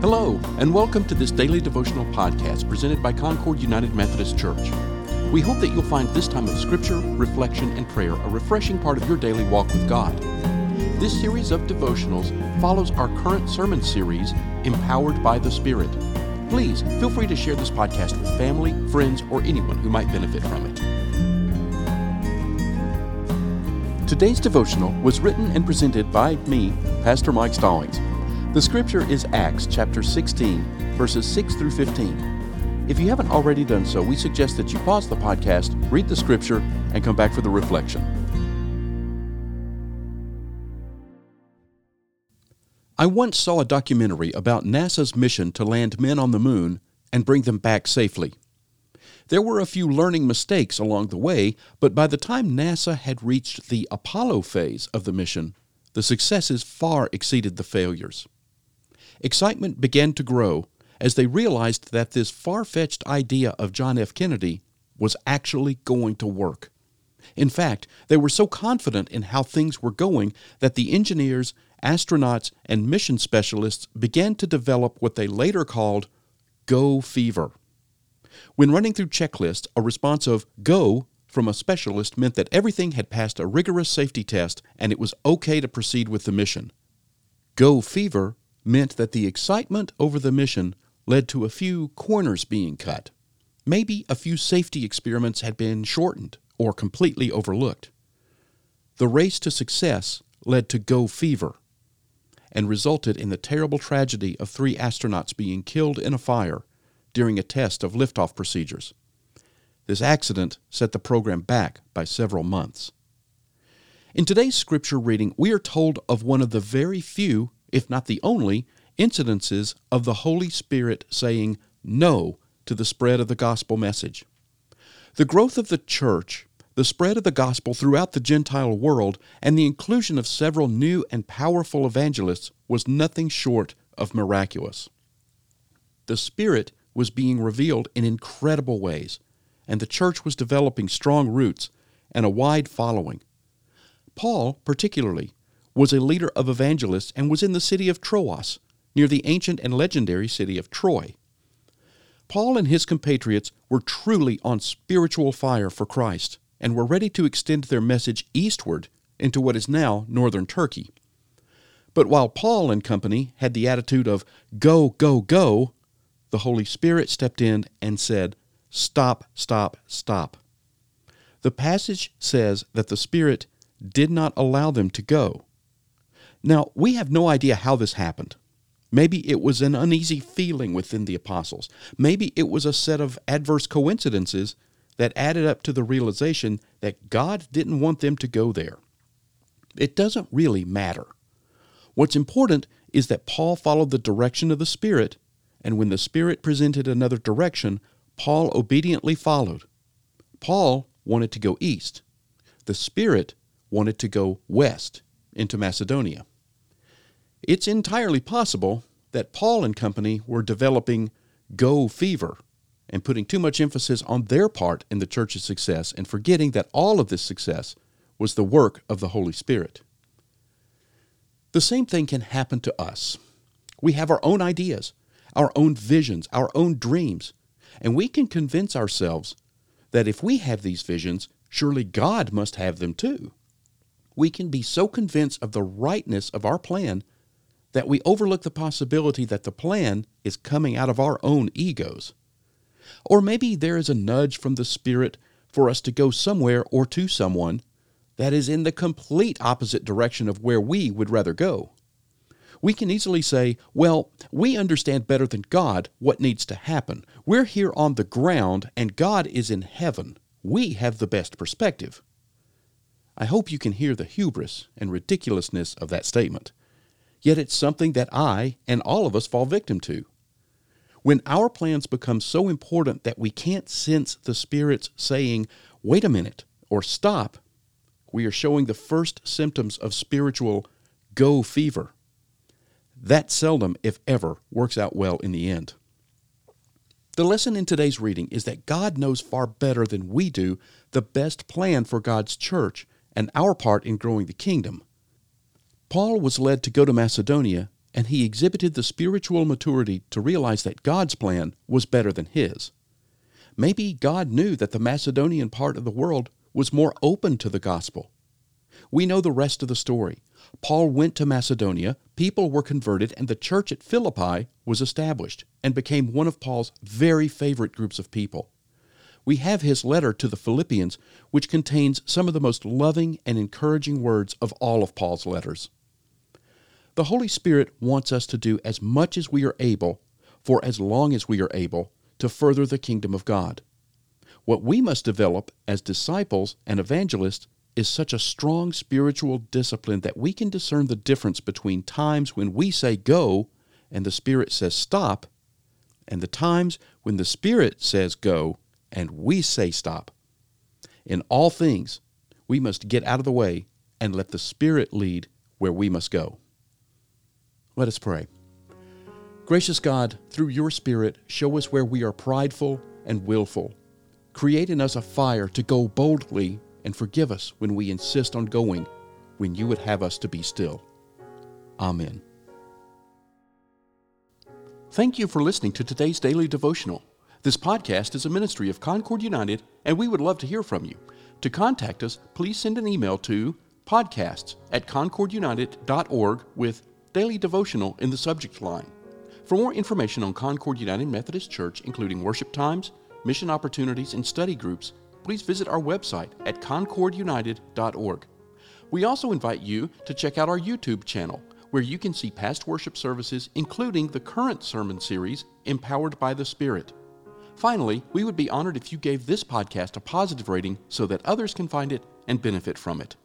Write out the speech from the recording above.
Hello, and welcome to this daily devotional podcast presented by Concord United Methodist Church. We hope that you'll find this time of scripture, reflection, and prayer a refreshing part of your daily walk with God. This series of devotionals follows our current sermon series, Empowered by the Spirit. Please feel free to share this podcast with family, friends, or anyone who might benefit from it. Today's devotional was written and presented by me, Pastor Mike Stallings. The scripture is Acts chapter 16, verses 6 through 15. If you haven't already done so, we suggest that you pause the podcast, read the scripture, and come back for the reflection. I once saw a documentary about NASA's mission to land men on the moon and bring them back safely. There were a few learning mistakes along the way, but by the time NASA had reached the Apollo phase of the mission, the successes far exceeded the failures. Excitement began to grow as they realized that this far fetched idea of John F. Kennedy was actually going to work. In fact, they were so confident in how things were going that the engineers, astronauts, and mission specialists began to develop what they later called Go Fever. When running through checklists, a response of Go from a specialist meant that everything had passed a rigorous safety test and it was okay to proceed with the mission. Go Fever meant that the excitement over the mission led to a few corners being cut. Maybe a few safety experiments had been shortened or completely overlooked. The race to success led to Go Fever and resulted in the terrible tragedy of three astronauts being killed in a fire during a test of liftoff procedures. This accident set the program back by several months. In today's scripture reading, we are told of one of the very few if not the only, incidences of the Holy Spirit saying no to the spread of the gospel message. The growth of the church, the spread of the gospel throughout the Gentile world, and the inclusion of several new and powerful evangelists was nothing short of miraculous. The Spirit was being revealed in incredible ways, and the church was developing strong roots and a wide following. Paul, particularly, was a leader of evangelists and was in the city of Troas, near the ancient and legendary city of Troy. Paul and his compatriots were truly on spiritual fire for Christ and were ready to extend their message eastward into what is now northern Turkey. But while Paul and company had the attitude of go, go, go, the Holy Spirit stepped in and said, Stop, stop, stop. The passage says that the Spirit did not allow them to go. Now, we have no idea how this happened. Maybe it was an uneasy feeling within the apostles. Maybe it was a set of adverse coincidences that added up to the realization that God didn't want them to go there. It doesn't really matter. What's important is that Paul followed the direction of the Spirit, and when the Spirit presented another direction, Paul obediently followed. Paul wanted to go east. The Spirit wanted to go west into Macedonia. It's entirely possible that Paul and company were developing go fever and putting too much emphasis on their part in the church's success and forgetting that all of this success was the work of the Holy Spirit. The same thing can happen to us. We have our own ideas, our own visions, our own dreams, and we can convince ourselves that if we have these visions, surely God must have them too we can be so convinced of the rightness of our plan that we overlook the possibility that the plan is coming out of our own egos. Or maybe there is a nudge from the Spirit for us to go somewhere or to someone that is in the complete opposite direction of where we would rather go. We can easily say, well, we understand better than God what needs to happen. We're here on the ground and God is in heaven. We have the best perspective. I hope you can hear the hubris and ridiculousness of that statement. Yet it's something that I and all of us fall victim to. When our plans become so important that we can't sense the Spirit's saying, wait a minute, or stop, we are showing the first symptoms of spiritual go fever. That seldom, if ever, works out well in the end. The lesson in today's reading is that God knows far better than we do the best plan for God's church and our part in growing the kingdom. Paul was led to go to Macedonia and he exhibited the spiritual maturity to realize that God's plan was better than his. Maybe God knew that the Macedonian part of the world was more open to the gospel. We know the rest of the story. Paul went to Macedonia, people were converted, and the church at Philippi was established and became one of Paul's very favorite groups of people. We have his letter to the Philippians, which contains some of the most loving and encouraging words of all of Paul's letters. The Holy Spirit wants us to do as much as we are able, for as long as we are able, to further the kingdom of God. What we must develop as disciples and evangelists is such a strong spiritual discipline that we can discern the difference between times when we say go and the Spirit says stop, and the times when the Spirit says go and we say stop. In all things, we must get out of the way and let the Spirit lead where we must go. Let us pray. Gracious God, through your Spirit, show us where we are prideful and willful. Create in us a fire to go boldly and forgive us when we insist on going when you would have us to be still. Amen. Thank you for listening to today's daily devotional. This podcast is a ministry of Concord United, and we would love to hear from you. To contact us, please send an email to podcasts at concordunited.org with daily devotional in the subject line. For more information on Concord United Methodist Church, including worship times, mission opportunities, and study groups, please visit our website at concordunited.org. We also invite you to check out our YouTube channel, where you can see past worship services, including the current sermon series, Empowered by the Spirit. Finally, we would be honored if you gave this podcast a positive rating so that others can find it and benefit from it.